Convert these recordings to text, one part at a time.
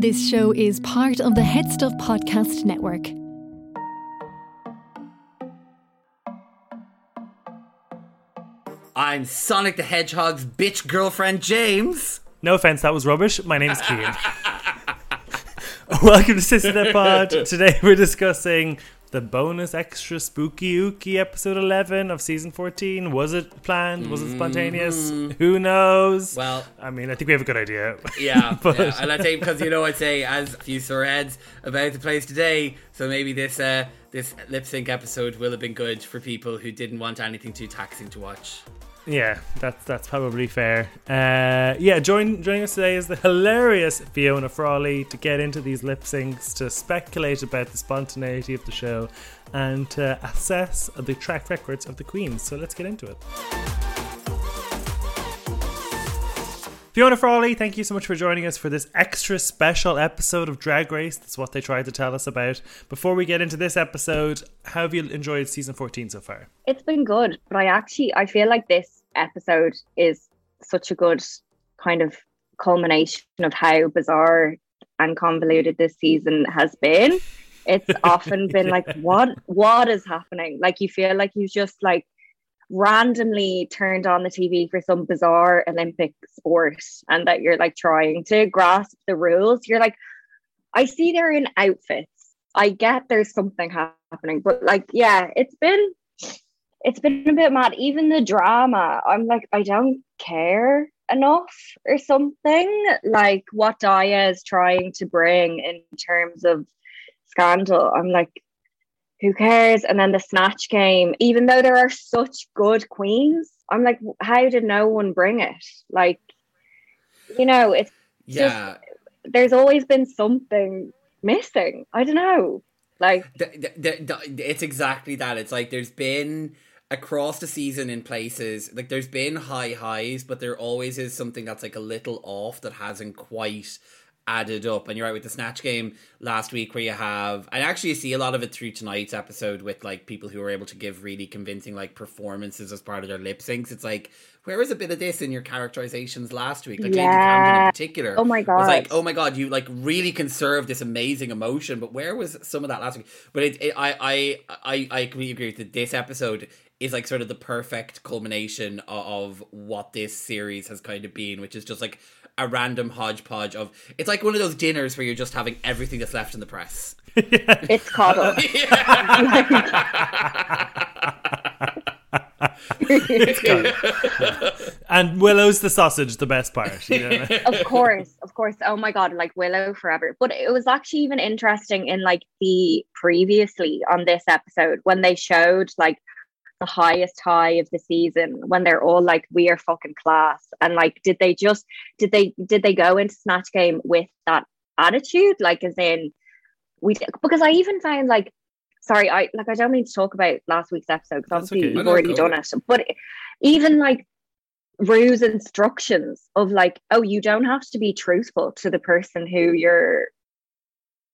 This show is part of the HeadStuff Podcast Network. I'm Sonic the Hedgehog's bitch girlfriend, James. No offense, that was rubbish. My name's Keen. Welcome to Sister Pod. Today we're discussing the bonus extra spooky ooky episode 11 of season 14. Was it planned? Was it spontaneous? Who knows? Well, I mean, I think we have a good idea. yeah, But- yeah. and I think because you know I'd say as a few sore heads about the place today, so maybe this uh, this lip sync episode will have been good for people who didn't want anything too taxing to watch. Yeah, that's that's probably fair. Uh, yeah, join, joining us today is the hilarious Fiona Frawley to get into these lip syncs, to speculate about the spontaneity of the show, and to assess the track records of the queens. So let's get into it. Fiona Frawley, thank you so much for joining us for this extra special episode of Drag Race. That's what they tried to tell us about. Before we get into this episode, how have you enjoyed season 14 so far? It's been good, but I actually I feel like this episode is such a good kind of culmination of how bizarre and convoluted this season has been. It's often been like what what is happening? Like you feel like you've just like randomly turned on the TV for some bizarre Olympic sport and that you're like trying to grasp the rules. You're like, I see they're in outfits. I get there's something happening, but like, yeah, it's been it's been a bit mad. Even the drama, I'm like, I don't care enough or something. Like what Daya is trying to bring in terms of scandal. I'm like, who cares? And then the snatch game, even though there are such good queens, I'm like, how did no one bring it? Like, you know, it's Yeah, there's always been something missing. I don't know. Like, Th- th- th- th- it's exactly that. It's like there's been across the season in places like there's been high highs, but there always is something that's like a little off that hasn't quite added up. And you're right with the snatch game last week, where you have, and actually you see a lot of it through tonight's episode with like people who are able to give really convincing like performances as part of their lip syncs. It's like. Where was a bit of this in your characterizations last week? Like Lady Camden in particular. Oh my god was like, oh my god, you like really conserved this amazing emotion, but where was some of that last week? But it, it I, I, I, I completely agree with that. This episode is like sort of the perfect culmination of, of what this series has kind of been, which is just like a random hodgepodge of. It's like one of those dinners where you're just having everything that's left in the press. it's coddle. And Willow's the sausage, the best part. You know? of course, of course. Oh my god, like Willow forever. But it was actually even interesting in like the previously on this episode when they showed like the highest high of the season when they're all like we are fucking class. And like did they just did they did they go into snatch game with that attitude? Like as in we because I even found like sorry I like I don't mean to talk about last week's episode because obviously okay. you've already go done it. But even like Ru's instructions of like, oh, you don't have to be truthful to the person who you're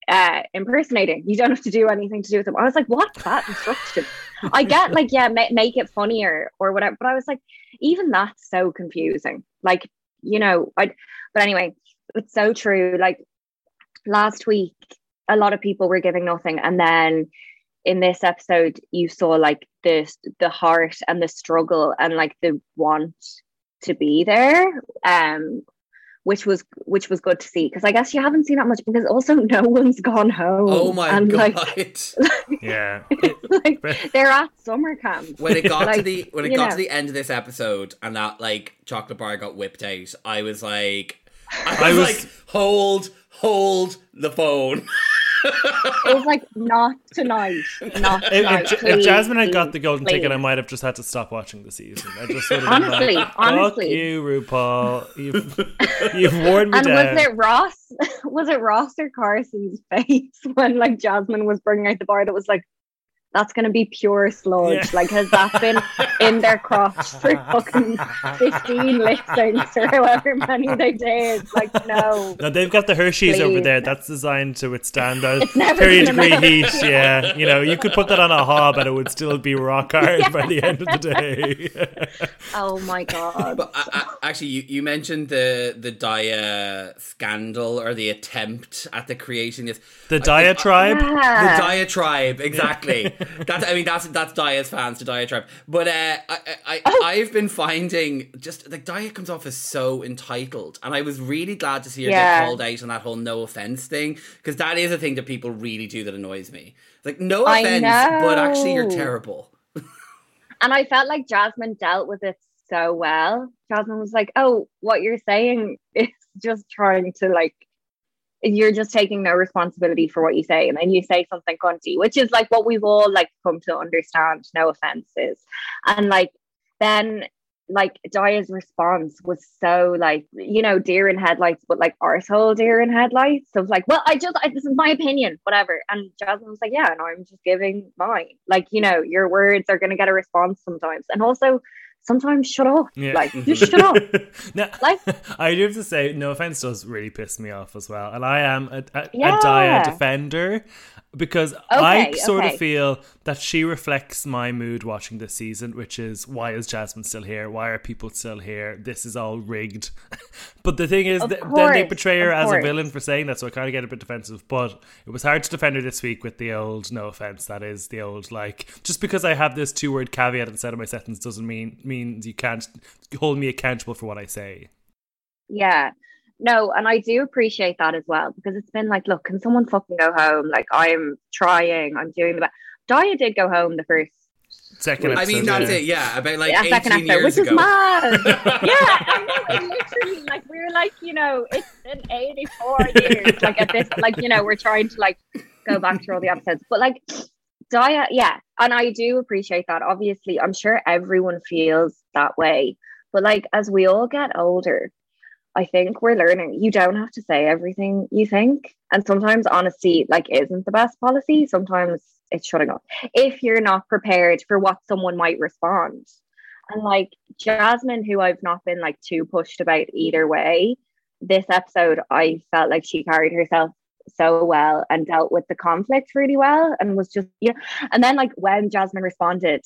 uh, impersonating. You don't have to do anything to do with them. I was like, what's that instruction? I get like, yeah, ma- make it funnier or whatever. But I was like, even that's so confusing. Like, you know, I. But anyway, it's so true. Like last week, a lot of people were giving nothing, and then in this episode, you saw like the the heart and the struggle and like the want to be there um which was which was good to see because I guess you haven't seen that much because also no one's gone home. Oh my and god! Like, yeah. like they're at summer camp. when it got to the when it got know. to the end of this episode and that like chocolate bar got whipped out, I was like, I I was, was- like, hold, hold the phone. It was like not tonight, not If, tonight. if, if Jasmine had got the golden ticket, I might have just had to stop watching the season. I just would have been Honestly, like, honestly. you, RuPaul. You've, you've worn me And down. was it Ross? Was it Ross or Carson's face when like Jasmine was bringing out the bar that was like, that's going to be pure sludge. Yeah. Like, has that been in their crotch for fucking 15 lip syncs or however many they did? Like, no. No, they've got the Hershey's Please. over there. That's designed to withstand a 30 degree heat. Yeah. You know, you could put that on a hob and it would still be rock hard yeah. by the end of the day. oh my God. But I, I, actually, you, you mentioned the, the Daya scandal or the attempt at the creation. of The diatribe? Uh, yeah. The diatribe, exactly. That's I mean that's that's Daya's fans to diatribe. But uh, I, I oh. I've been finding just like Daya comes off as so entitled, and I was really glad to see her yeah. get called out on that whole no offense thing because that is a thing that people really do that annoys me. Like no offense, but actually you're terrible. and I felt like Jasmine dealt with it so well. Jasmine was like, "Oh, what you're saying is just trying to like you're just taking no responsibility for what you say. And then you say something cunty which is like what we've all like come to understand no offenses and like then like Daya's response was so like you know deer in headlights but like arsehole deer in headlights. So it's like well I just I, this is my opinion whatever. And Jasmine was like yeah no I'm just giving mine. Like you know your words are to get a response sometimes. And also sometimes shut up. Yeah. Like, just shut up. now, like, I do have to say, no offense does really piss me off as well. And I am a, a, yeah. a Daya defender because okay, I sort okay. of feel that she reflects my mood watching this season, which is why is Jasmine still here? Why are people still here? This is all rigged. but the thing is, th- course, then they portray her as a villain for saying that, so I kind of get a bit defensive. But it was hard to defend her this week with the old, no offense, that is the old like just because I have this two word caveat inside of my sentence doesn't mean means you can't hold me accountable for what I say. Yeah, no, and I do appreciate that as well because it's been like, look, can someone fucking go home? Like, I'm trying, I'm doing the best. Daya did go home the first second episode. I mean, that's yeah. it. Yeah, about like yeah, 18 second episode, years which ago. is mad. yeah, I know. literally, like we were like, you know, it's been 84 years. Like at this, like you know, we're trying to like go back through all the episodes, but like Daya, uh, yeah, and I do appreciate that. Obviously, I'm sure everyone feels that way, but like as we all get older, I think we're learning you don't have to say everything you think. And sometimes honesty like isn't the best policy. Sometimes it's shutting up. If you're not prepared for what someone might respond. And like Jasmine, who I've not been like too pushed about either way, this episode I felt like she carried herself so well and dealt with the conflict really well and was just yeah. And then like when Jasmine responded,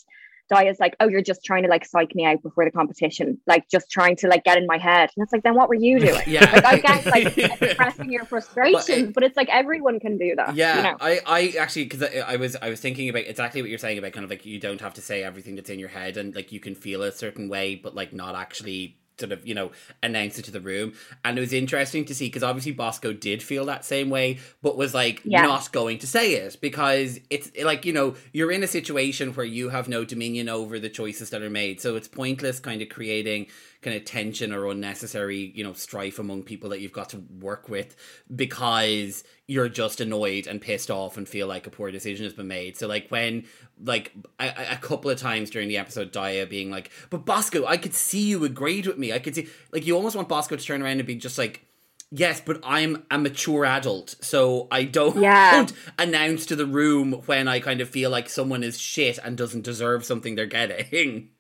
Daya's like, oh, you're just trying to like psych me out before the competition, like just trying to like get in my head. And it's like, then what were you doing? yeah. Like I guess like expressing your frustration but, but, it's like everyone can do that. Yeah. You know? I, I actually, because I, I, was, I was thinking about exactly what you're saying about kind of like you don't have to say everything that's in your head and like you can feel a certain way, but like not actually sort of you know announce it to the room and it was interesting to see because obviously bosco did feel that same way but was like yeah. not going to say it because it's like you know you're in a situation where you have no dominion over the choices that are made so it's pointless kind of creating kind of tension or unnecessary, you know, strife among people that you've got to work with because you're just annoyed and pissed off and feel like a poor decision has been made. So like when like a, a couple of times during the episode, Daya being like, "But Bosco, I could see you agreed with me. I could see like you almost want Bosco to turn around and be just like." Yes, but I'm a mature adult, so I don't, yeah. don't announce to the room when I kind of feel like someone is shit and doesn't deserve something they're getting.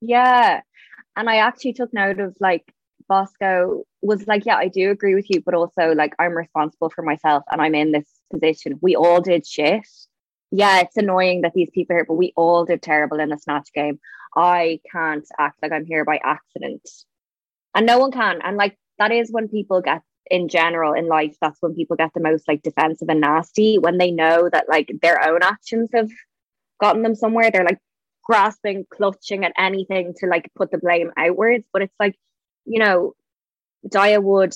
Yeah, and I actually took note of like Bosco was like, Yeah, I do agree with you, but also like I'm responsible for myself and I'm in this position. We all did shit. Yeah, it's annoying that these people are here, but we all did terrible in the snatch game. I can't act like I'm here by accident. And no one can. And like that is when people get in general in life, that's when people get the most like defensive and nasty when they know that like their own actions have gotten them somewhere. They're like, grasping, clutching at anything to like put the blame outwards. But it's like, you know, Daya would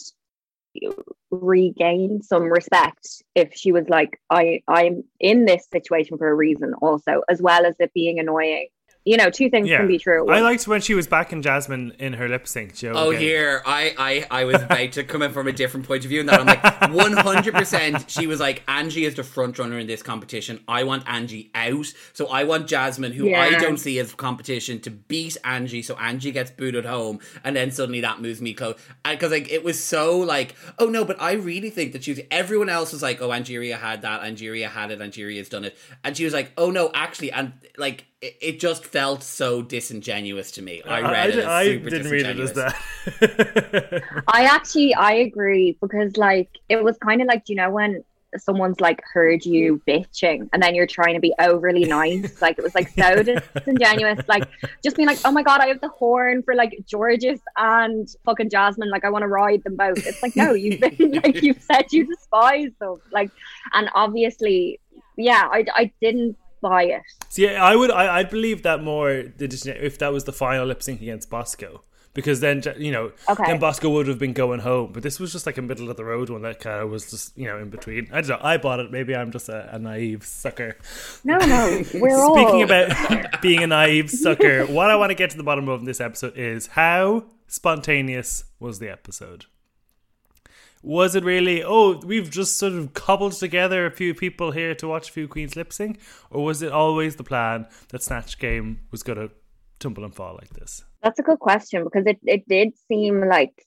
regain some respect if she was like, I I'm in this situation for a reason also, as well as it being annoying. You know, two things Yeah. can be true. I liked when she was back in Jasmine in her lip sync. Joe. Oh, again. here I, I I was about to come in from a different point of view, and that I'm like 100. percent She was like Angie is the front runner in this competition. I want Angie out, so I want Jasmine, who I don't see as competition, to beat Angie, so Angie gets booted home, and then suddenly that moves me close. Because like it was so like, oh no, but I really think that she was. Everyone else was like, oh, Angeria had that, Angeria had it, Angeria's done it, and she was like, oh no, actually, and like it, it just felt so disingenuous to me. I read it as I super didn't read it as that. I actually I agree because like it was kind of like do you know when someone's like heard you bitching and then you're trying to be overly nice? Like it was like so disingenuous. Like just being like oh my god I have the horn for like Jorgeous and fucking Jasmine. Like I want to ride them both. It's like no you've been like you've said you despise them. Like and obviously yeah I, I didn't buy it See, I would, I, I'd believe that more if that was the final lip sync against Bosco, because then you know, Okay. then Bosco would have been going home. But this was just like a middle of the road one that kind of was just you know in between. I don't know. I bought it. Maybe I'm just a, a naive sucker. no no we're all Speaking about being a naive sucker, what I want to get to the bottom of in this episode is how spontaneous was the episode? Was it really, oh, we've just sort of cobbled together a few people here to watch a few Queens lip sync? Or was it always the plan that Snatch Game was going to tumble and fall like this? That's a good question because it, it did seem like,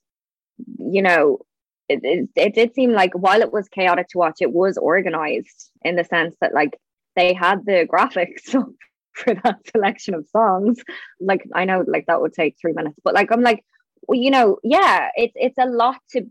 you know, it, it, it did seem like while it was chaotic to watch, it was organized in the sense that like they had the graphics for that selection of songs. Like I know like that would take three minutes, but like I'm like, well, you know, yeah, it's it's a lot to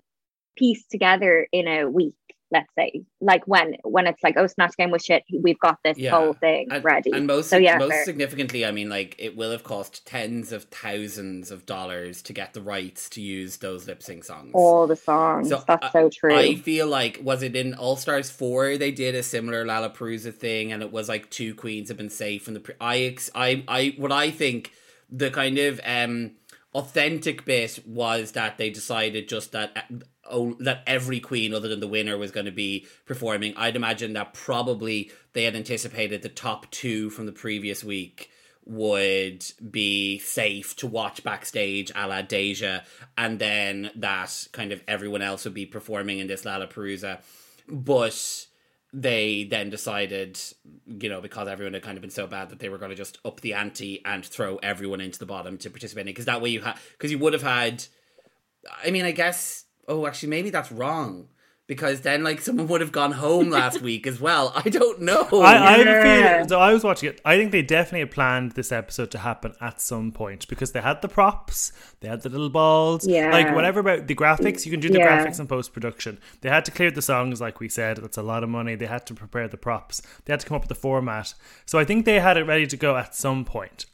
piece together in a week. Let's say, like when when it's like, oh, Snatch Game was shit. We've got this Yeah. whole thing and, ready. And most, so yeah, most fair. significantly, I mean, like it will have cost tens of thousands of dollars to get the rights to use those lip sync songs. all the songs. So, That's I- so true. I feel like was it in All Stars four they did a similar Lollapalooza thing, and it was like two queens have been safe from the. Pre- I ex- I I what I think the kind of um authentic bit was that they decided just that. Oh, that every queen other than the winner was going to be performing. I'd imagine that probably they had anticipated the top two from the previous week would be safe to watch backstage a la Deja, and then that kind of everyone else would be performing in this Lalaparuza. But they then decided, you know, because everyone had kind of been so bad that they were going to just up the ante and throw everyone into the bottom to participate in it. because that way you had, because you would have had, I mean, I guess, oh, actually, maybe that's wrong. Because then, like, someone would have gone home last week as well. I don't know. I, I have Yeah. feeling. So I was watching it. I think they definitely had planned this episode to happen at some point because they had the props, they had the little balls, Yeah. like whatever about the graphics. You can do the Yeah. graphics in post production. They had to clear the songs, like we said. That's a lot of money. They had to prepare the props. They had to come up with the format. So I think they had it ready to go at some point.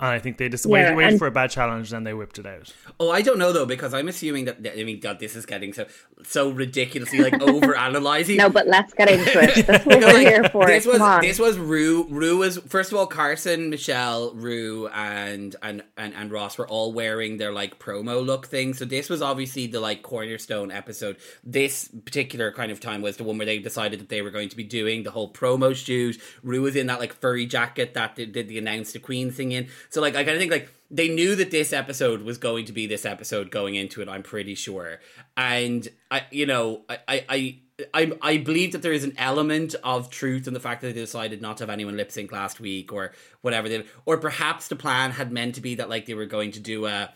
And I think they just Yeah, waited, waited and- for a bad challenge, and then they whipped it out. Oh, I don't know though because I'm assuming that I mean, God, this is getting so so ridiculously like over analyzing. No, but let's get into it. That's what we're here for. This was Come on. this was Ru. Ru was first of all Carson, Michelle, Ru, and and and and Ross were all wearing their like promo look thing. So this was obviously the like cornerstone episode. This particular kind of time was the one where they decided that they were going to be doing the whole promo shoot. Ru was in that like furry jacket that they did the announce the Queen thing in. So like I kind of think like they knew that this episode was going to be this episode going into it. I'm pretty sure, and I, you know, I, I, I, I, I believe that there is an element of truth in the fact that they decided not to have anyone lip sync last week or whatever they, or perhaps the plan had meant to be that like they were going to do a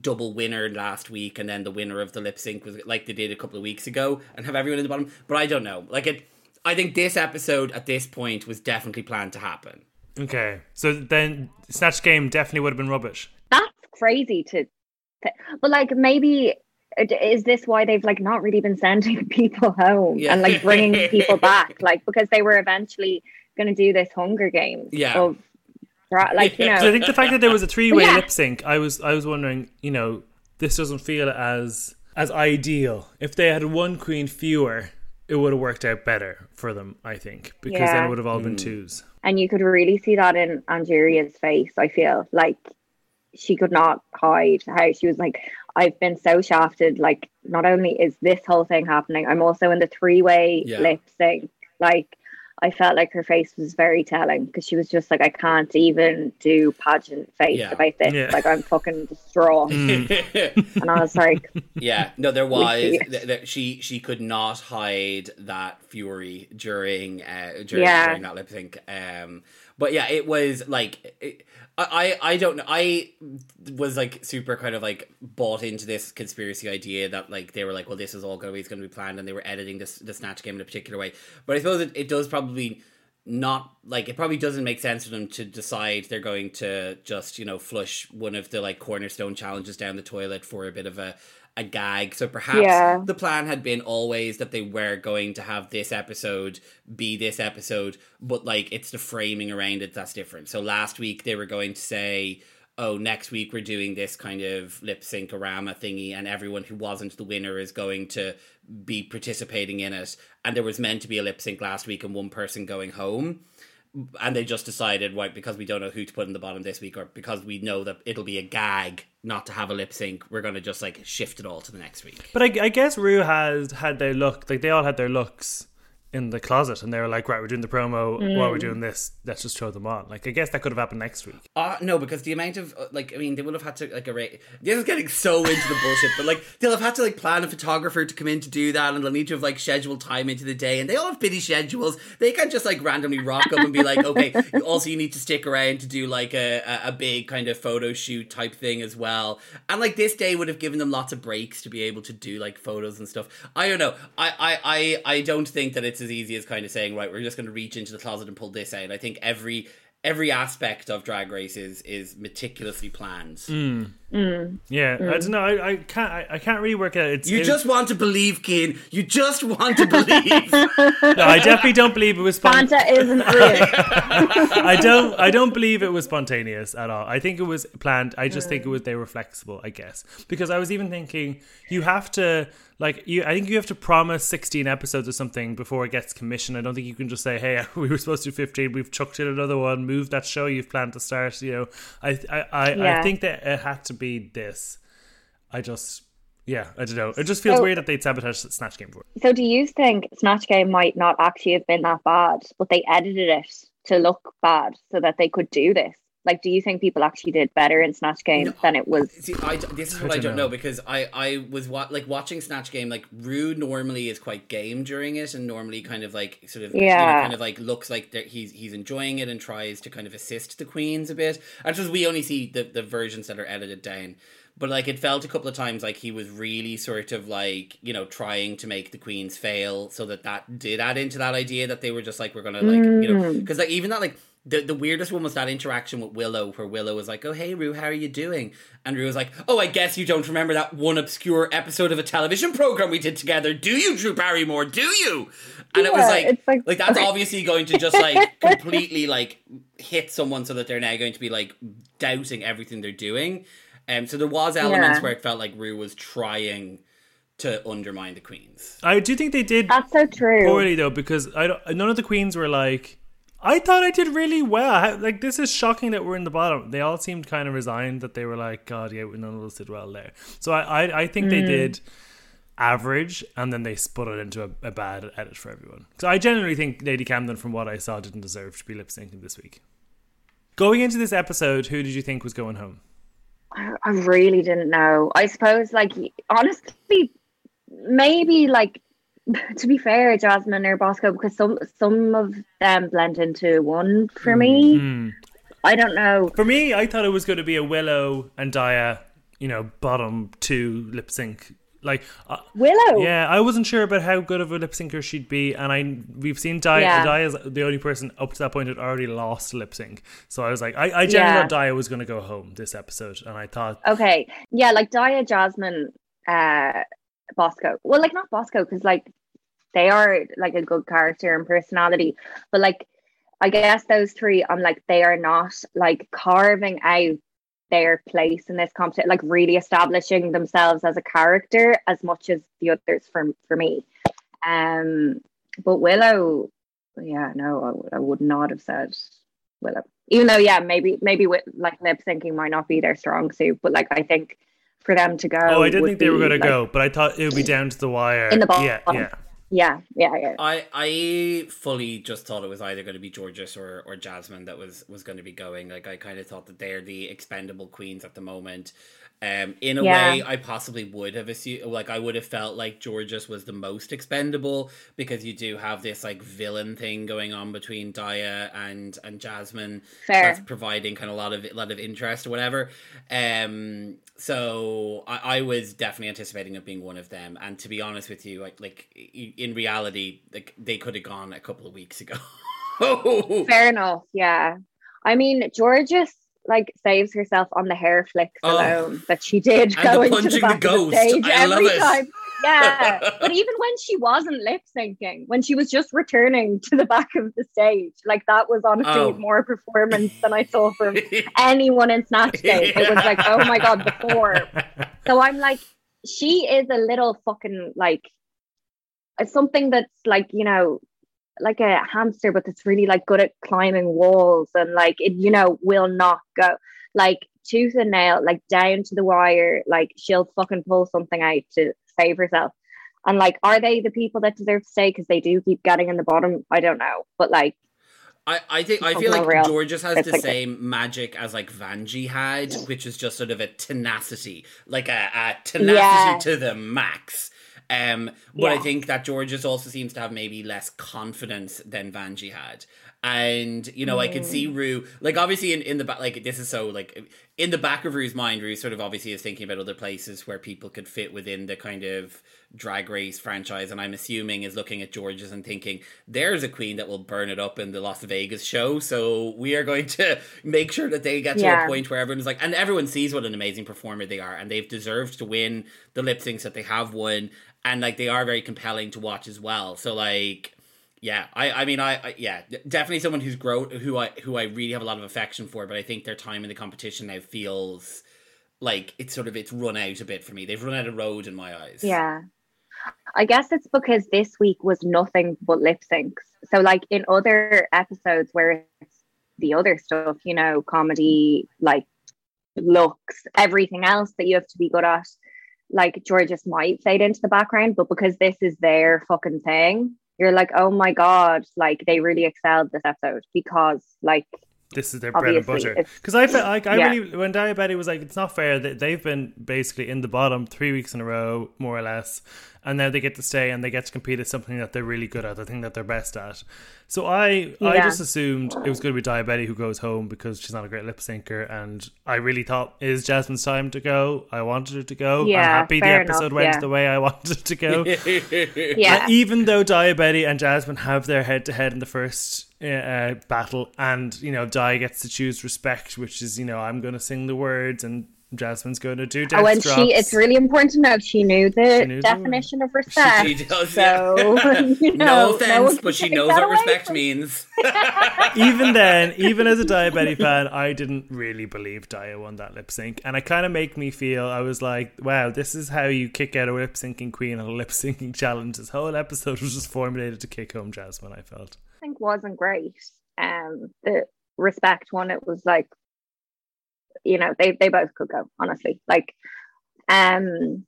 double winner last week and then the winner of the lip sync was like they did a couple of weeks ago and have everyone in the bottom. But I don't know, like it. I think this episode at this point was definitely planned to happen. Okay, so then Snatch Game definitely would have been rubbish. That's crazy to, to- but like maybe is this why they've like not really been sending people home Yeah. and like bringing people back like because they were eventually going to do this Hunger Games Yeah. of like you So I think the fact that there was a three way Yeah. lip sync, I was I was wondering, you know, this doesn't feel as as ideal. If they had one queen fewer, it would have worked out better for them, I think, because then it would have all been mm. twos. and you could really see that in Angeria's face I feel like she could not hide how she was like I've been so shafted like not only is this whole thing happening I'm also in the three way Yeah. lip sync like I felt like her face was very telling because she was just like, I can't even do pageant face Yeah. about this. Yeah. Like I'm fucking distraught. and I was like, yeah, no, there was see th- th- she she could not hide that fury during uh, during, Yeah. during that lip sync. Um, but yeah, it was like it, I I don't know. I was like super kind of like bought into this conspiracy idea that like they were like, well, this is all going to be going to be planned, and they were editing this the snatch game in a particular way. But I suppose it, it does probably not like it probably doesn't make sense for them to decide they're going to just you know flush one of the like cornerstone challenges down the toilet for a bit of a a gag so perhaps Yeah. the plan had been always that they were going to have this episode be this episode but like it's the framing around it that's different so last week they were going to say oh next week we're doing this kind of lip sync arama thingy and everyone who wasn't the winner is going to be participating in it. And there was meant to be a lip sync last week and one person going home. And they just decided right because we don't know who to put in the bottom this week or because we know that it'll be a gag not to have a lip sync we're going to just like shift it all to the next week. But I, I guess Ru has had their look, like they all had their looks in the closet, and they were like, right, we're doing the promo while we're doing this. Let's just throw them on. Like I guess that could have happened next week. Uh, no, because the amount of uh, like, I mean, they would have had to like array. This is getting so into the bullshit, but like, they'll have had to like plan a photographer to come in to do that, and they'll need to have like scheduled time into the day, and they all have busy schedules. They can't just like randomly rock up and be like, okay. Also, you need to stick around to do like a a, a big kind of photo shoot type thing as well, and like this day would have given them lots of breaks to be able to do like photos and stuff. I don't know. I I I, I don't think that it's as easy as kind of saying right, we're just going to reach into the closet and pull this out. I think every every aspect of drag race is, is meticulously planned. Hmm. Mm. Yeah, I mm. don't know. I, I can't. I, I can't really work it out. It's, You it- just want to believe, Keen. You just want to believe. No, I definitely don't believe it was spontaneous. Santa isn't real. I don't. I don't believe it was spontaneous at all. I think it was planned. I just think it was they were flexible. I guess because I was even thinking you have to like you. I think you have to promise sixteen episodes or something before it gets commissioned. I don't think you can just say, "Hey, we were supposed to do fifteen. We've chucked in another one. Move that show you've planned to start." You know, I I I, I think that it had to be this. I just. Yeah, I don't know. It just feels So- weird that they'd sabotage Snatch Game for so do you think Snatch Game might not actually have been that bad, but they edited it to look bad so that they could do this? Like, do you think people actually did better in Snatch Game No, than it was? See, I, this is what I, don't don't know. know because I, I was wa- like watching Snatch Game. Like Ru normally is quite game during it, and normally kind of like sort of you know, Yeah. kind of like looks like he's he's enjoying it and tries to kind of assist the queens a bit. And just we only see the the versions that are edited down. But like it felt a couple of times like he was really sort of like you know trying to make the queens fail, so that that did add into that idea that they were just like we're gonna like you know mm. because like even that like the, the weirdest one was that interaction with Willow, where Willow was like, "Oh hey Ru, how are you doing?" And Ru was like, "Oh, I guess you don't remember that one obscure episode of a television program we did together, do you, Drew Barrymore? Do you?" And it was like, like- like that's obviously going to just like completely like hit someone, so that they're now going to be like doubting everything they're doing. Um, so there was elements Yeah. where it felt like Ru was trying to undermine the queens. I do think they did That's so true. poorly though because I don't, none of the queens were like I thought I did really well. Like this is shocking that we're in the bottom. They all seemed kind of resigned that they were like, God, yeah, none of us did well there. So I, I, I think they hmm. did average, and then they split it into a, a bad edit for everyone. So I genuinely think Lady Camden, from what I saw, didn't deserve to be lip syncing this week. Going into this episode, who did you think was going home? I really didn't know. I suppose, like, honestly, maybe like to be fair, Jasmine or Bosco, because some some of them blend into one for me. I don't know. For me, I thought it was going to be a Willow and Daya, you know, bottom two lip sync. Like, uh, Willow. Yeah, I wasn't sure about how good of a lip syncer she'd be, and I we've seen Daya. Yeah. Daya's the only person up to that point who'd already lost lip sync, so I was like, I, I generally Yeah. thought Daya was going to go home this episode, and I thought, Okay. Yeah, like Daya, Jasmine, uh, Bosco. Well, like not Bosco, because like they are like a good character and personality, but like I guess those three, I'm like they are not like carving out their place in this competition, like really establishing themselves as a character as much as the others for for me. Um, but Willow, yeah, no, I would- would not have said Willow. Even though, yeah, maybe maybe with like lip syncing might not be their strong suit, but like I think for them to go. oh, I didn't think they were be, going to like, go, but I thought it would be down to the wire. In the bottom. yeah, yeah. Yeah, yeah, yeah. I I fully just thought it was either going to be Jorgeous or, or Jasmine that was was going to be going. Like I kind of thought that they're the expendable queens at the moment. Um, in a Yeah. way, I possibly would have assumed, like, I would have felt like Jorgeous was the most expendable because you do have this like villain thing going on between Daya and and Jasmine. Fair. That's providing kind of a lot of a lot of interest or whatever. Um, so I, I was definitely anticipating it being one of them. And to be honest with you, like like in reality, like they could have gone a couple of weeks ago. Fair enough. Yeah. I mean, Jorgeous like saves herself on the hair flicks Oh. alone that she did And go the into punching the the of the ghost. stage I love every it. time. Yeah, but even when she wasn't lip syncing, when she was just returning to the back of the stage, like that was honestly Oh. more performance than I saw from anyone in Snatch Game. It was like, oh my god, the form. So I'm like, she is a little fucking like it's something that's like, you know, like a hamster, but it's really like good at climbing walls and like it, you know, will not go like tooth and nail, like down to the wire, like she'll fucking pull something out to save herself. And like, are they the people that deserve to stay because they do keep getting in the bottom? I don't know, but like, I, I think I feel like unreal. Jorgeous has It's the like- same magic as like Vanjie had, which is just sort of a tenacity, like a, a tenacity Yeah. to the max. Um, but I think that Jorgeous also seems to have maybe less confidence than Vanjie had. And you know, I could see Mm. Ru like obviously in, in the back like this is so like in the back of Ru's mind, Ru sort of obviously is thinking about other places where people could fit within the kind of drag race franchise, and I'm assuming is looking at Jorgeous and thinking, there's a queen that will burn it up in the Las Vegas show, so we are going to make sure that they get to Yeah. a point where everyone's like, and everyone sees what an amazing performer they are, and they've deserved to win the lip syncs that they have won, and like they are very compelling to watch as well. So like. Yeah, I, I mean, I, I, yeah, definitely someone who's grown, who I, who I really have a lot of affection for. But I think their time in the competition now feels like it's sort of it's run out a bit for me. They've run out of road in my eyes. Yeah. I guess it's because this week was nothing but lip syncs. So, like in other episodes where it's the other stuff, you know, comedy, like looks, everything else that you have to be good at, like Jorgeous might fade into the background, but because this is their fucking thing, you're like, oh my God, like they really excelled this episode because, like, This is their bread and butter. Because I felt like I Yeah. really when Daya Betty was like, it's not fair that they've been basically in the bottom three weeks in a row, more or less, and now they get to stay and they get to compete at something that they're really good at, the thing that they're best at. So I I just assumed it was going to be Daya Betty who goes home because she's not a great lip syncer, and I really thought is Jasmine's time to go. I wanted her to go. I'm Yeah, happy the episode enough, went yeah. the way I wanted it to go. yeah. Uh, even though Daya Betty and Jasmine have their head to head in the first uh, uh, battle, and you know Daya gets to choose respect, which is you know I'm going to sing the words and Jasmine's going to do death Oh, and drops. she, it's really important to note she knew the She knew the definition of respect. She does, so, yeah. you know, no offense, can but she knows what respect from- means. even then, even as a Daya Betty fan, I didn't really believe Daya won that lip sync, and it kind of made me feel I was like, wow, this is how you kick out a lip syncing queen on a lip syncing challenge. This whole episode was just formulated to kick home Jasmine. I felt. Think wasn't great. Um, the respect one, it was like, you know, they they both could go honestly. Like, um,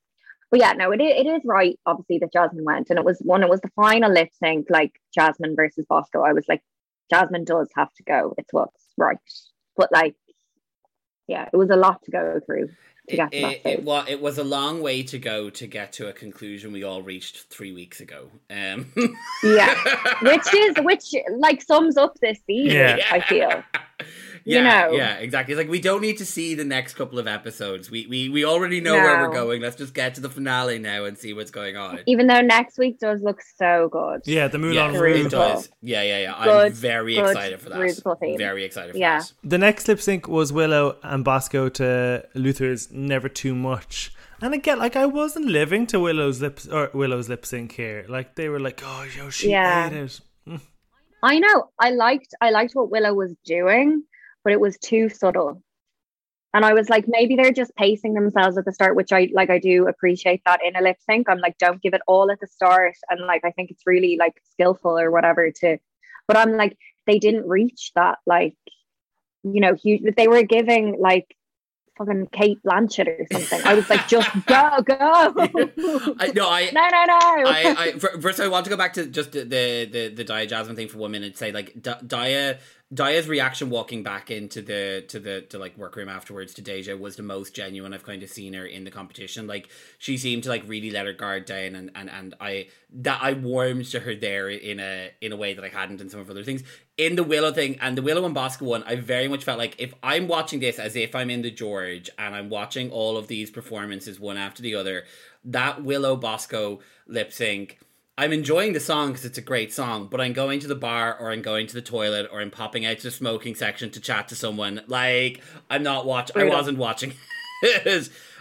but yeah, no, it it is right. Obviously, that Jasmine went, and it was one. It was the final lip sync, like Jasmine versus Bosco. I was like, Jasmine does have to go. It's what's right. But like, yeah, it was a lot to go through to get to that It, stage. it, wa- it was a long way to go to get to a conclusion we all reached three weeks ago. Um, Yeah, which is which like sums up this season. Yeah. I feel. Yeah, know. yeah, exactly. It's like we don't need to see the next couple of episodes. We we, we already know where we're going. Let's just get to the finale now and see what's going on. Even though next week does look so good. Yeah, the Moulin Yeah, Rouge. it does. Yeah, yeah, yeah. I'm very good excited for that. theme. Very excited for Yeah. that. The next lip sync was Willow and Bosco to Luther's "Never Too Much," and again, like I wasn't living to Willow's lips or Willow's lip sync here. Like they were like, "Oh, yo, she Yeah. ate it." I know. I liked I liked what Willow was doing, but it was too subtle. And I was like, maybe they're just pacing themselves at the start, which I like I do appreciate that in a lip sync. I'm like, don't give it all at the start. And like I think it's really like skillful or whatever to but I'm like, they didn't reach that like, you know, huge they were giving like fucking Cate Blanchett or something. I was like, just go, go. I, no, I no, no, no. I, I first I want to go back to just the the the, the Daya Jasmine thing for one minute. Say like D- Daya Daya's reaction walking back into the to the to like workroom afterwards to Deja was the most genuine I've kind of seen her in the competition. Like she seemed to like really let her guard down and and and I that I warmed to her there in a in a way that I hadn't in some of other things. In the Willow thing and the Willow and Bosco one, I very much felt like if I'm watching this as if I'm in the George and I'm watching all of these performances one after the other, that Willow Bosco lip sync I'm enjoying the song because it's a great song, but I'm going to the bar or I'm going to the toilet or I'm popping out to the smoking section to chat to someone. Like I'm not watching. I wasn't watching.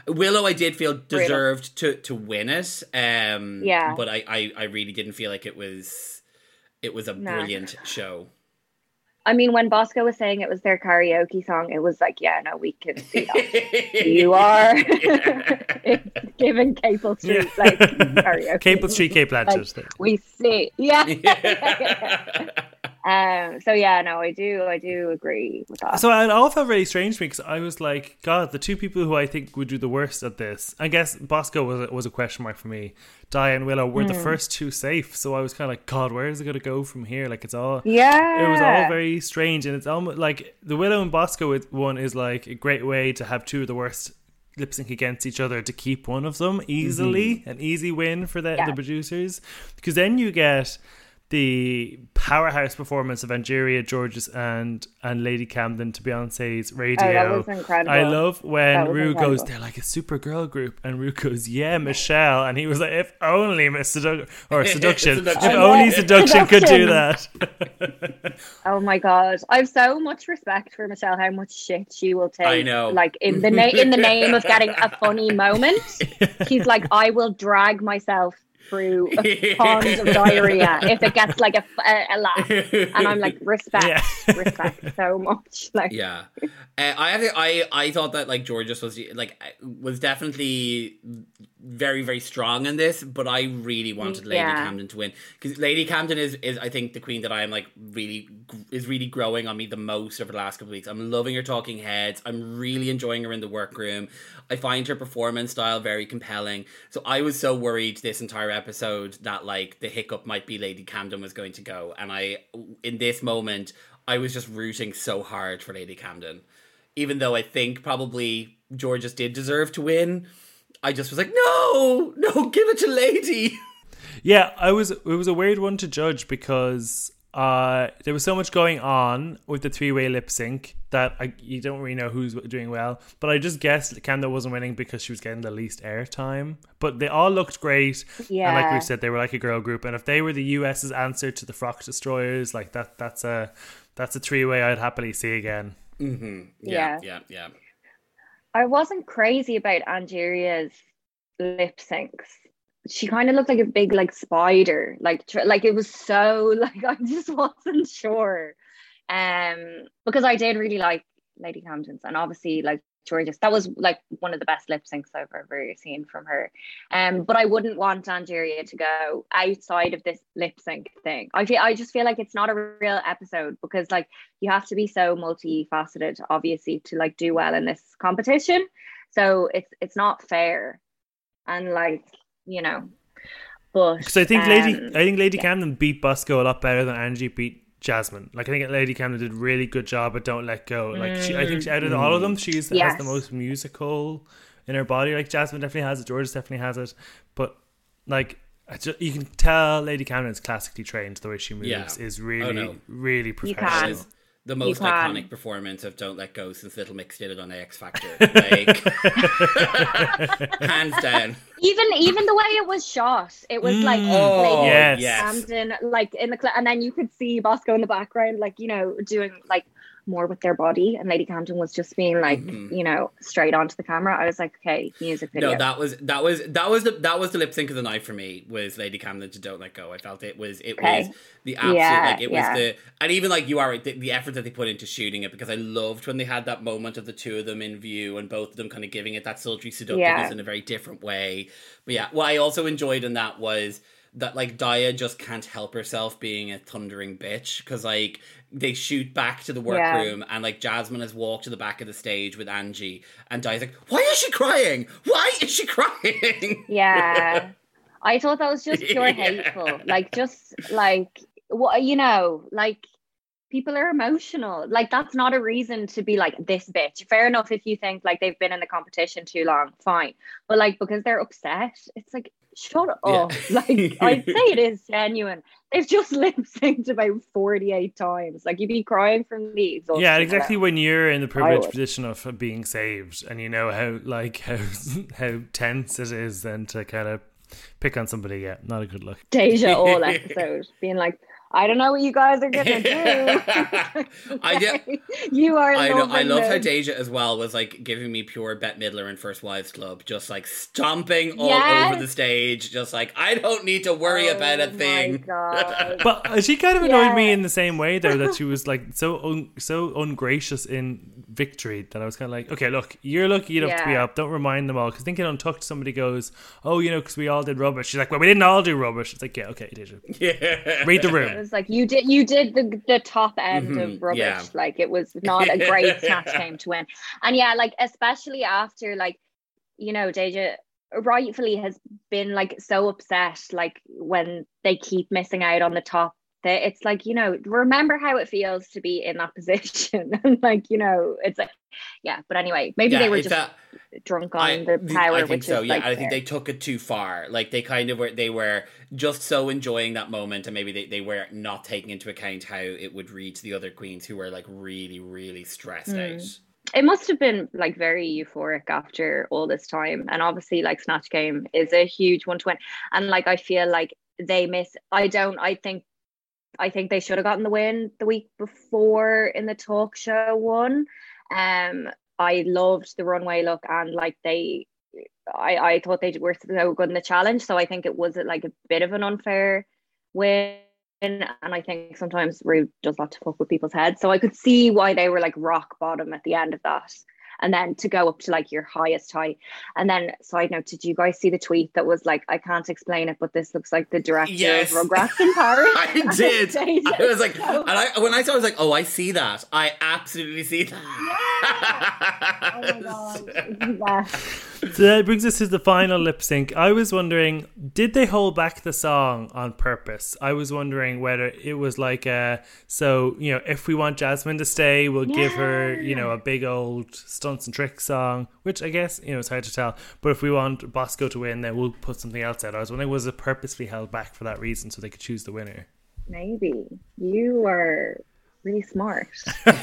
Willow, I did feel deserved to to win it. Um, yeah, but I, I I really didn't feel like it was it was a nah. brilliant show. I mean, when Bosco was saying it was their karaoke song, it was like, yeah, no, we can see that. you are giving Capel Street yeah. like karaoke. Capel Street, Cate Blanchett. Like, we see, yeah. Um, so yeah, no, I do, I do agree with that. So it all felt very strange to me because I was like, God, the two people who I think would do the worst at this. I guess Bosco was a, was a question mark for me. And Willow were mm. the hmm. first two safe, so I was kind of like, God, where is it going to go from here? Like it's all, yeah, it was all very strange, and it's almost like the Willow and Bosco one is like a great way to have two of the worst lip sync against each other to keep one of them easily, mm-hmm. an easy win for the, yeah. the producers, because then you get the powerhouse performance of Angeria Jorgeous and and Lady Camden to Beyonce's radio. Oh, that was incredible. I love when Ru goes, they're like a super girl group, and Ru goes, yeah, Michelle, and he was like, if only Miss Sedu- or seduction, seduction, if only seduction, could do that. oh my god, I have so much respect for Michelle. How much shit she will take. I know, like in the na- in the name of getting a funny moment, she's like, I will drag myself through a pond of diarrhea if it gets like a, a, a laugh. And I'm like, respect, yeah. respect so much. Like, yeah, uh, I I I thought that like Jorgeous was like was definitely very very strong in this, but I really wanted Lady yeah. Camden to win because Lady Camden is is I think the queen that I am like really is really growing on me the most over the last couple of weeks. I'm loving her talking heads. I'm really enjoying her in the workroom. I find her performance style very compelling. So I was so worried this entire episode that like the hiccup might be Lady Camden was going to go, and I in this moment I was just rooting so hard for Lady Camden, even though I think probably Jorgeous did deserve to win I just was like, no, no, give it to Lady. Yeah, I was. It was a weird one to judge because uh, there was so much going on with the three way lip sync that I, you don't really know who's doing well. But I just guessed Camden wasn't winning because she was getting the least airtime. But they all looked great. Yeah. And like we said, they were like a girl group. And if they were the US's answer to the Frock Destroyers, like that, that's a that's a three way I'd happily see again. Mm-hmm. Yeah, yeah, yeah. yeah. I wasn't crazy about Angeria's lip syncs. She kind of looked like a big like spider, like tr- like it was so like I just wasn't sure, um, because I did really like Lady Camden's, and obviously like Jorgeous. That was like one of the best lip syncs I've ever seen from her. Um, but I wouldn't want Angeria to go outside of this lip sync thing. I feel I just feel like it's not a real episode because like you have to be so multifaceted, obviously, to like do well in this competition. So it's it's not fair, and like you know, but because I think um, Lady I think Lady yeah. Camden beat Bosco a lot better than Angie beat Jasmine. Like I think Lady Camden did a really good job at Don't Let Go. Like she, I think she, out of all of them, she's yes. has the most musical in her body. Like Jasmine definitely has it. George definitely has it. But like just, you can tell Lady Camden is classically trained. The way she moves yeah. is really, oh, no. really professional the most iconic performance of Don't Let Go since Little Mix did it on X Factor. Like hands down. Even even the way it was shot, it was mm. like oh yes. Camden, like in the cl- and then you could see Bosco in the background, like you know, doing like more with their body and lady camden was just being like mm-hmm. you know straight onto the camera i was like okay music video no that was that was that was the that was the lip sync of the night for me was lady camden to don't let go i felt it was it okay. was the absolute yeah, like it yeah. was the and even like you are the, the effort that they put into shooting it because i loved when they had that moment of the two of them in view and both of them kind of giving it that sultry seductiveness yeah. in a very different way but yeah what i also enjoyed in that was that like Daya just can't help herself being a thundering bitch because like they shoot back to the workroom yeah. and like Jasmine has walked to the back of the stage with Angie and Daya's like, why is she crying? Why is she crying? Yeah. I thought that was just pure yeah. hateful. Like just like what you know, like people are emotional. Like that's not a reason to be like this bitch. Fair enough if you think like they've been in the competition too long, fine. But like because they're upset, it's like shut up. Yeah. Like I'd say it is genuine. They've just lip synced about 48 times. Like you'd be crying from the exhaustion. Yeah, exactly when you're in the privileged position of being saved and you know how like how how tense it is then to kind of pick on somebody. Yeah, not a good look. Deja all episode being like, I don't know what you guys are gonna do. I get, you are. I know. I love how Deja as well was like giving me pure Bette Midler in First Wives Club, just like stomping all yes. over the stage, just like I don't need to worry oh about a thing. but she kind of annoyed yeah. me in the same way though that she was like so un- so ungracious in victory that I was kind of like, okay, look, you're lucky enough yeah. to be up. Don't remind them all because thinking Untucked, somebody goes, oh, you know, because we all did rubbish. She's like, well, we didn't all do rubbish. It's like, yeah, okay, did you? Yeah. Read the room was like you did you did the the top end mm-hmm. of rubbish. Yeah. Like it was not a great snatch game to win. And yeah, like especially after like, you know, Deja rightfully has been like so upset like when they keep missing out on the top that it's like you know remember how it feels to be in that position. And like you know it's like yeah but anyway maybe yeah, they were just that, drunk on I, the power i think so yeah like i think they took it too far. Like they kind of were they were just so enjoying that moment and maybe they, they were not taking into account how it would read to the other queens who were like really really stressed mm. out. It must have been like very euphoric after all this time. And obviously like snatch game is a huge one to win. And like i feel like they miss i don't i think I think they should have gotten the win the week before in the talk show one. Um, I loved the runway look and like they, I I thought they were so good in the challenge. So I think it was like a bit of an unfair win. And I think sometimes Ru does that to fuck with people's heads. So I could see why they were like rock bottom at the end of that and then to go up to like your highest high. And then, side note, did you guys see the tweet that was like, I can't explain it, but this looks like the director yes. of Rugrats in Paris? I did. I was like, so- and I, when I saw it, I was like, oh, I see that. I absolutely see that. Yeah. oh my God. So that brings us to the final lip sync. I was wondering, did they hold back the song on purpose? I was wondering whether it was like a, so, you know, if we want Jasmine to stay, we'll yeah. give her, you know, a big old stunts and tricks song, which I guess you know it's hard to tell. But if we want Bosco to win, then we'll put something else out. I was wondering was it purposely held back for that reason so they could choose the winner? Maybe you are really smart. um,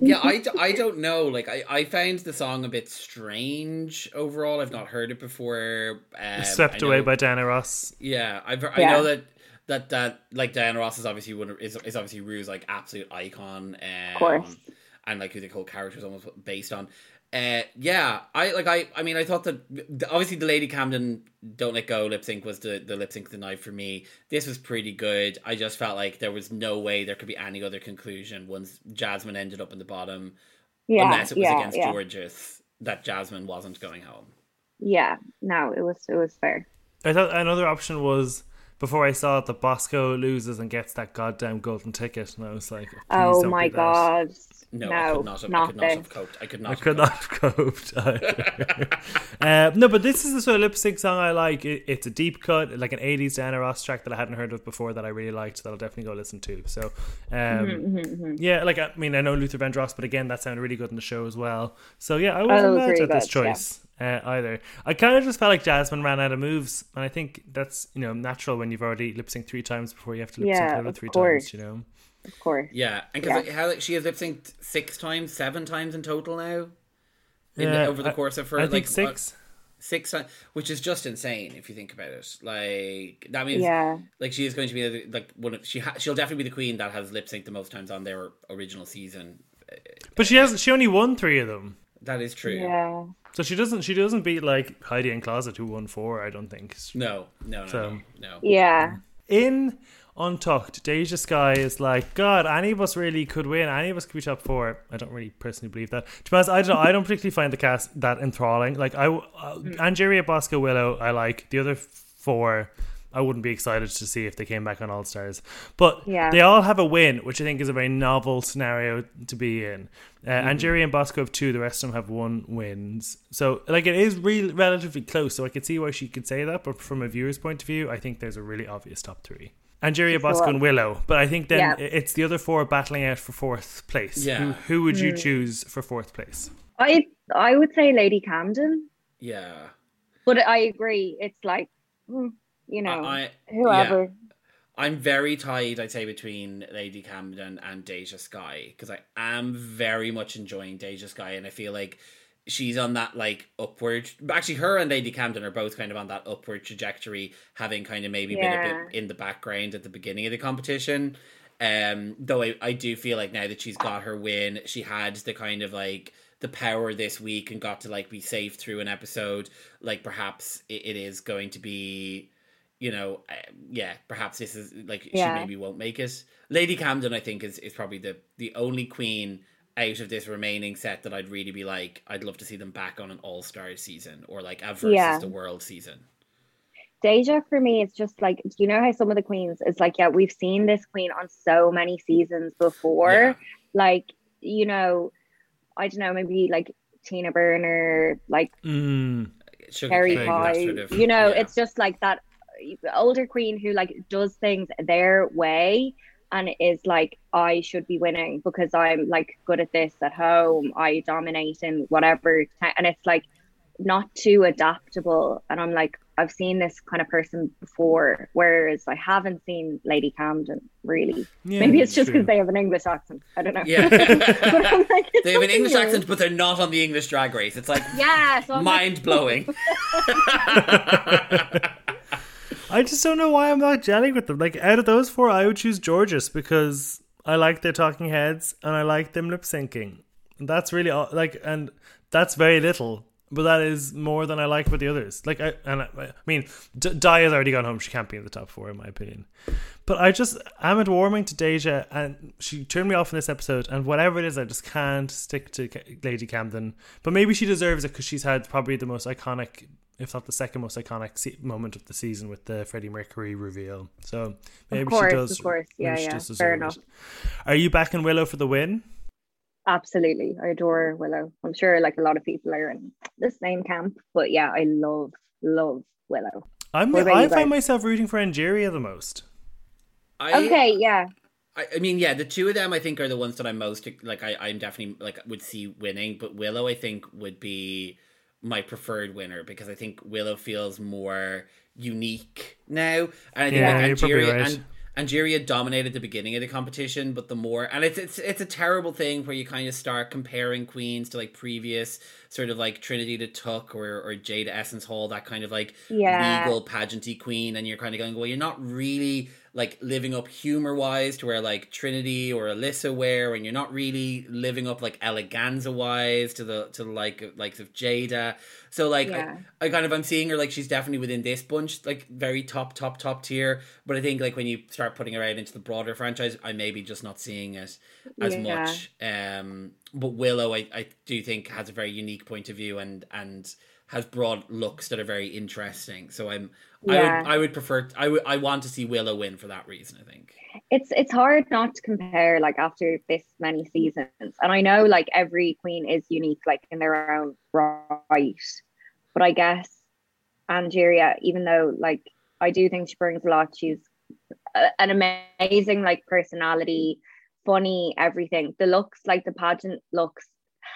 yeah, I, I don't know. Like, I, I found the song a bit strange overall. I've not heard it before. Um, Swept away by Diana Ross. Yeah, I've, I yeah. know that that that like Diana Ross is obviously one of, is, is obviously Ru's like absolute icon, um, of course, and like who the whole character is almost based on. Uh, yeah, I like I I mean I thought that obviously the Lady Camden Don't Let Go lip sync was the the lip sync of the night for me. This was pretty good. I just felt like there was no way there could be any other conclusion once Jasmine ended up in the bottom, yeah, unless it was yeah, against yeah. Jorgeous that Jasmine wasn't going home. Yeah, no, it was it was fair. I thought another option was before I saw it, the Bosco loses and gets that goddamn golden ticket, and I was like, "Oh my god!" No, no, I could not have, not I could not have coped. I could not. I could not have coped. uh, no, but this is the sort of lip sync song I like. It, it's a deep cut, like an '80s Diana Ross track that I hadn't heard of before that I really liked. That I'll definitely go listen to. So, um, mm-hmm, mm-hmm, mm-hmm. yeah, like I mean, I know Luther Vandross, but again, that sounded really good in the show as well. So yeah, I wasn't oh, mad at this choice. Yeah uh, either. I kind of just felt like Jasmine ran out of moves, and I think that's you know natural when you've already lip synced three times before you have to lip sync yeah, three course. times. You know, of course. Yeah, and because yeah. how like, she has lip synced six times, seven times in total now. In yeah, the, over the course of her, I like think six. Uh, six times, which is just insane if you think about it. Like that means, yeah, like she is going to be like one. Of, she ha- she'll definitely be the queen that has lip synced the most times on their original season. But she hasn't. She only won three of them. That is true. Yeah. So she doesn't. She doesn't beat like Heidi N Closet who won four. I don't think. No, no, no, so, no, no. Yeah. in Untucked, Deja Skye is like, God, any of us really could win. Any of us could be top four. I don't really personally believe that. To be honest, I don't. I don't particularly find the cast that enthralling. Like I, uh, Angeria, Bosco, Willow, I like. The other four, I wouldn't be excited to see if they came back on All Stars. But Yeah. they all have a win, which I think is a very novel scenario to be in. Uh, Angeria and Bosco have two. The rest of them have one wins. So like it is real relatively close. So I could see why she could say that. But from a viewer's point of view, I think there's a really obvious top three. Angeria, Bosco, Sure. and Willow. But I think then Yeah. it's the other four battling out for fourth place. Yeah. Who, who would you choose for fourth place? I I would say Lady Camden, Yeah. but I agree. It's like, hmm, you know, I, whoever. I'm very tied, I'd say, between Lady Camden and Deja Skye because I am very much enjoying Deja Skye, and I feel like she's on that like upward. Actually, her and Lady Camden are both kind of on that upward trajectory, having kind of maybe been a bit in the background at the beginning of the competition. Um, though I, I do feel like now that she's got her win, she had the kind of like the power this week and got to like be safe through an episode. Like perhaps it, it is going to be you know, uh, yeah, perhaps this is like Yeah. she maybe won't make it. Lady Camden, I think, is, is probably the the only queen out of this remaining set that I'd really be like, I'd love to see them back on an All Star season or like a versus Yeah. the world season. Deja for me, it's just like you know how some of the queens is like, yeah, we've seen this queen on so many seasons before. Yeah. Like, you know, I don't know, maybe like Tina Burner, like Mm. Sugar Carrie Pie. sort of- you know, yeah. it's just like that older queen who like does things their way and is like, I should be winning because I'm like good at this at home. I dominate in whatever, and it's like not too adaptable. And I'm like, I've seen this kind of person before, whereas I haven't seen Lady Camden really. Yeah, Maybe it's just because they have an English accent. I don't know. Yeah. but I'm like, they have an English new. accent, but they're not on the English drag race. It's like Yeah, so I'm like, mind blowing. I just don't know why I'm not jelling with them. Like out of those four, I would choose Jorgeous because I like their talking heads and I like them lip syncing. That's really all, like, and that's very little, but that is more than I like with the others. Like, I and I, I mean, D- Di has already gone home. She can't be in the top four, in my opinion. But I just am at warming to Deja, and she turned me off in this episode. And whatever it is, I just can't stick to Lady Camden. But maybe she deserves it because she's had probably the most iconic, if not the second most iconic se- moment of the season with the Freddie Mercury reveal. So maybe course, she does. of course. Yeah, yeah. Fair deserve enough. it. Are you backing Willow for the win? Absolutely. I adore Willow. I'm sure like a lot of people are in the same camp, but yeah, I love, love Willow. I'm. I find guys? myself rooting for Angeria the most. I, Okay, yeah. I, I mean, yeah, the two of them I think are the ones that I'm most like. I I'm definitely like would see winning, but Willow I think would be my preferred winner because I think Willow feels more unique now, and I think Yeah, like Angeria right. and Angeria dominated the beginning of the competition, but the more and it's it's it's a terrible thing where you kind of start comparing queens to like previous sort of like Trinity the Tuck or or Jada Essence Hall, that kind of like Yeah. legal pageanty queen, and you're kind of going, well, you're not really like living up humor wise to where like Trinity or Alyssa were, and you're not really living up like eleganza wise to the to the like likes of Jada. So like Yeah. I, I kind of I'm seeing her like she's definitely within this bunch, like very top, top, top tier. But I think like when you start putting her out into the broader franchise, I maybe just not seeing it as Yeah. much. Um but Willow I, I do think has a very unique point of view and and has broad looks that are very interesting. So I'm I Yeah. would I would prefer I would I want to see Willow win for that reason, I think. It's it's hard not to compare like after this many seasons. And I know like every queen is unique like in their own right. But I guess Angeria, even though like I do think she brings a lot, she's an amazing like personality, funny, everything. The looks, like the pageant looks.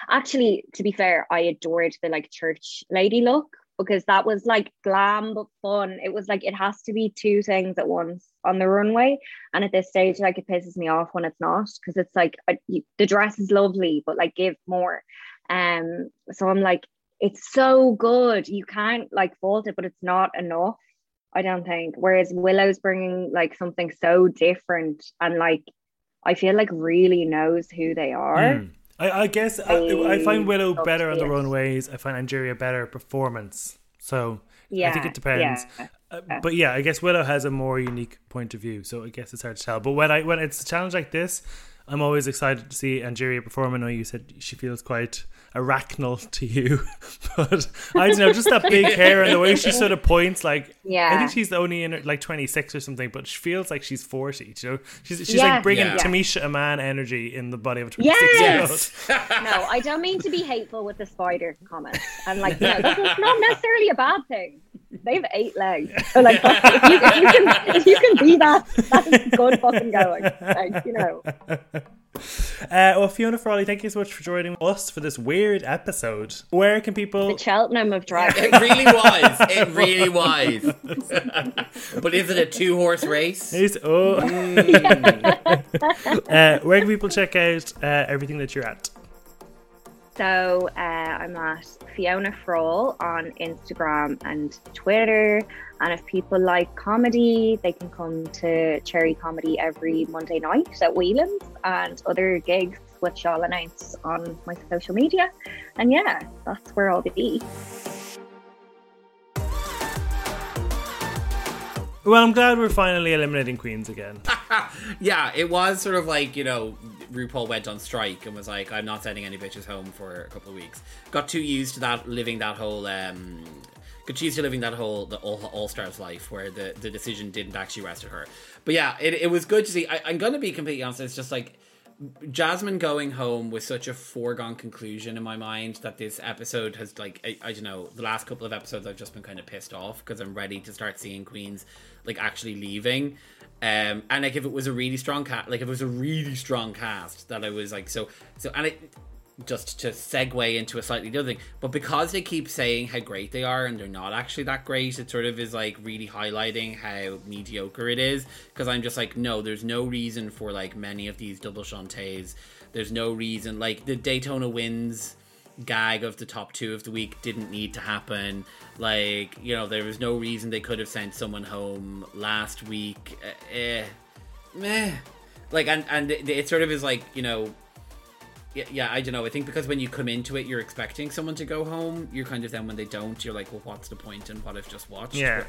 Actually, to be fair, I adored the like church lady look because that was like glam but fun. It was like it has to be two things at once on the runway. And at this stage, like it pisses me off when it's not because it's like I, you, the dress is lovely, but like give more. Um, so I'm like, it's so good. You can't like fault it, but it's not enough. I don't think. Whereas Willow's bringing like something so different and like I feel like really knows who they are. Mm. I, I guess I, I find Willow better on the it. runways. I find Angeria better performance. So I think it depends. yeah. Uh, but yeah, I guess Willow has a more unique point of view, so I guess it's hard to tell. But when I when it's a challenge like this, I'm always excited to see Angeria perform. I know you said she feels quite arachnal to you, but I don't know, just that big hair and the way she sort of points. Like, Yeah. I think she's only in her, like 26 or something, but she feels like she's 40. You know, she's she's Yeah. like bringing Yeah. Tamisha Iman energy in the body of a 26 year old. Yes. no, I don't mean to be hateful with the spider comment. And like, you know, that's not necessarily a bad thing. They have eight legs. So like, if, you, if, you can, if you can be that, that's good fucking going. Like, you know. Uh, well, Fiona Frawley, thank you so much for joining us for this weird episode. Where can people? The Cheltenham of drag. It really was. It really was. but is it a two horse race? Is- oh. uh, where can people check out uh, everything that you're at? So uh, I'm at Fiona Frawley on Instagram and Twitter. And if people like comedy, they can come to Cherry Comedy every Monday night at Whelan's and other gigs, which I'll announce on my social media. And yeah, that's where I'll be. Well, I'm glad we're finally eliminating queens again. Yeah, it was sort of like, you know, RuPaul went on strike and was like, I'm not sending any bitches home for a couple of weeks. Got too used to that, living that whole, um, got used to living that whole, the All, All Stars life where the, the decision didn't actually rest at her. But yeah, it, it was good to see. I, I'm to be completely honest, it's just like, Jasmine going home was such a foregone conclusion in my mind that this episode has like I, I don't know the last couple of episodes I've just been kind of pissed off because I'm ready to start seeing queens like actually leaving um and like if it was a really strong cast like if it was a really strong cast that I was like so so and it just to segue into a slightly different thing, but because they keep saying how great they are and they're not actually that great, it sort of is like really highlighting how mediocre it is. Because I'm just like, no, there's no reason for like many of these double shantays. There's no reason like the Daytona wins gag of the top two of the week didn't need to happen. Like you know, there was no reason they could have sent someone home last week. Eh, eh, meh. Like and and it, it sort of is like you know yeah, yeah, I don't know. I think because when you come into it, you're expecting someone to go home. You're kind of then when they don't, you're like, well, what's the point in what I've just watched? Yeah.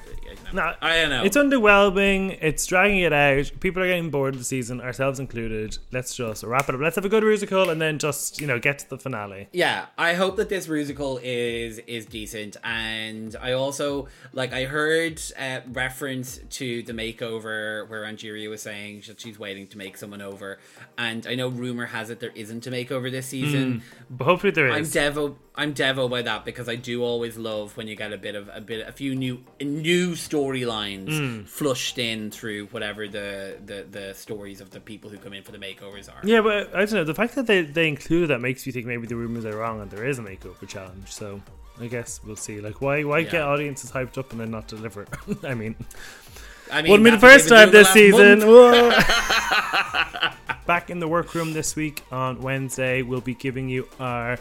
Know, No, I don't know. It's underwhelming. It's dragging it out. People are getting bored of the season, ourselves included. Let's just wrap it up. Let's have a good musical and then just you know get to the finale. yeah, I hope that this musical is is decent, and I also like I heard uh, reference to the makeover where Angeria was saying that she's waiting to make someone over, and I know rumor has it there isn't a makeover this season. But hopefully there I'm is. devo I'm devo by that because I do always love when you get a bit of a bit a few new new storylines Hmm. flushed in through whatever the, the the stories of the people who come in for the makeovers are. yeah, but I don't know. The fact that they, they included that makes you think maybe the rumors are wrong and there is a makeover challenge. So I guess we'll see. Like, why why get audiences hyped up and then not deliver? I mean, I mean, wouldn't be the first time this season. Back in the workroom this week on Wednesday, we'll be giving you our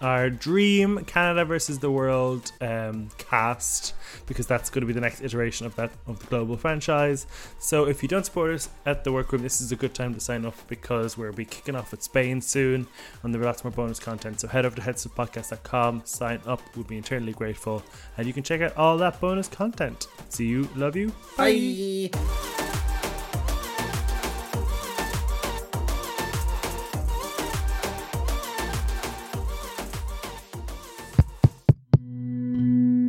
our dream Canada versus the world um, cast because that's going to be the next iteration of that of the global franchise. So if you don't support us at the workroom, this is a good time to sign up because we'll be kicking off with Spain soon, and there are lots more bonus content. So head over to headstuffpodcast.com, sign up. We'll be eternally grateful, and you can check out all that bonus content. See you, love you, Bye.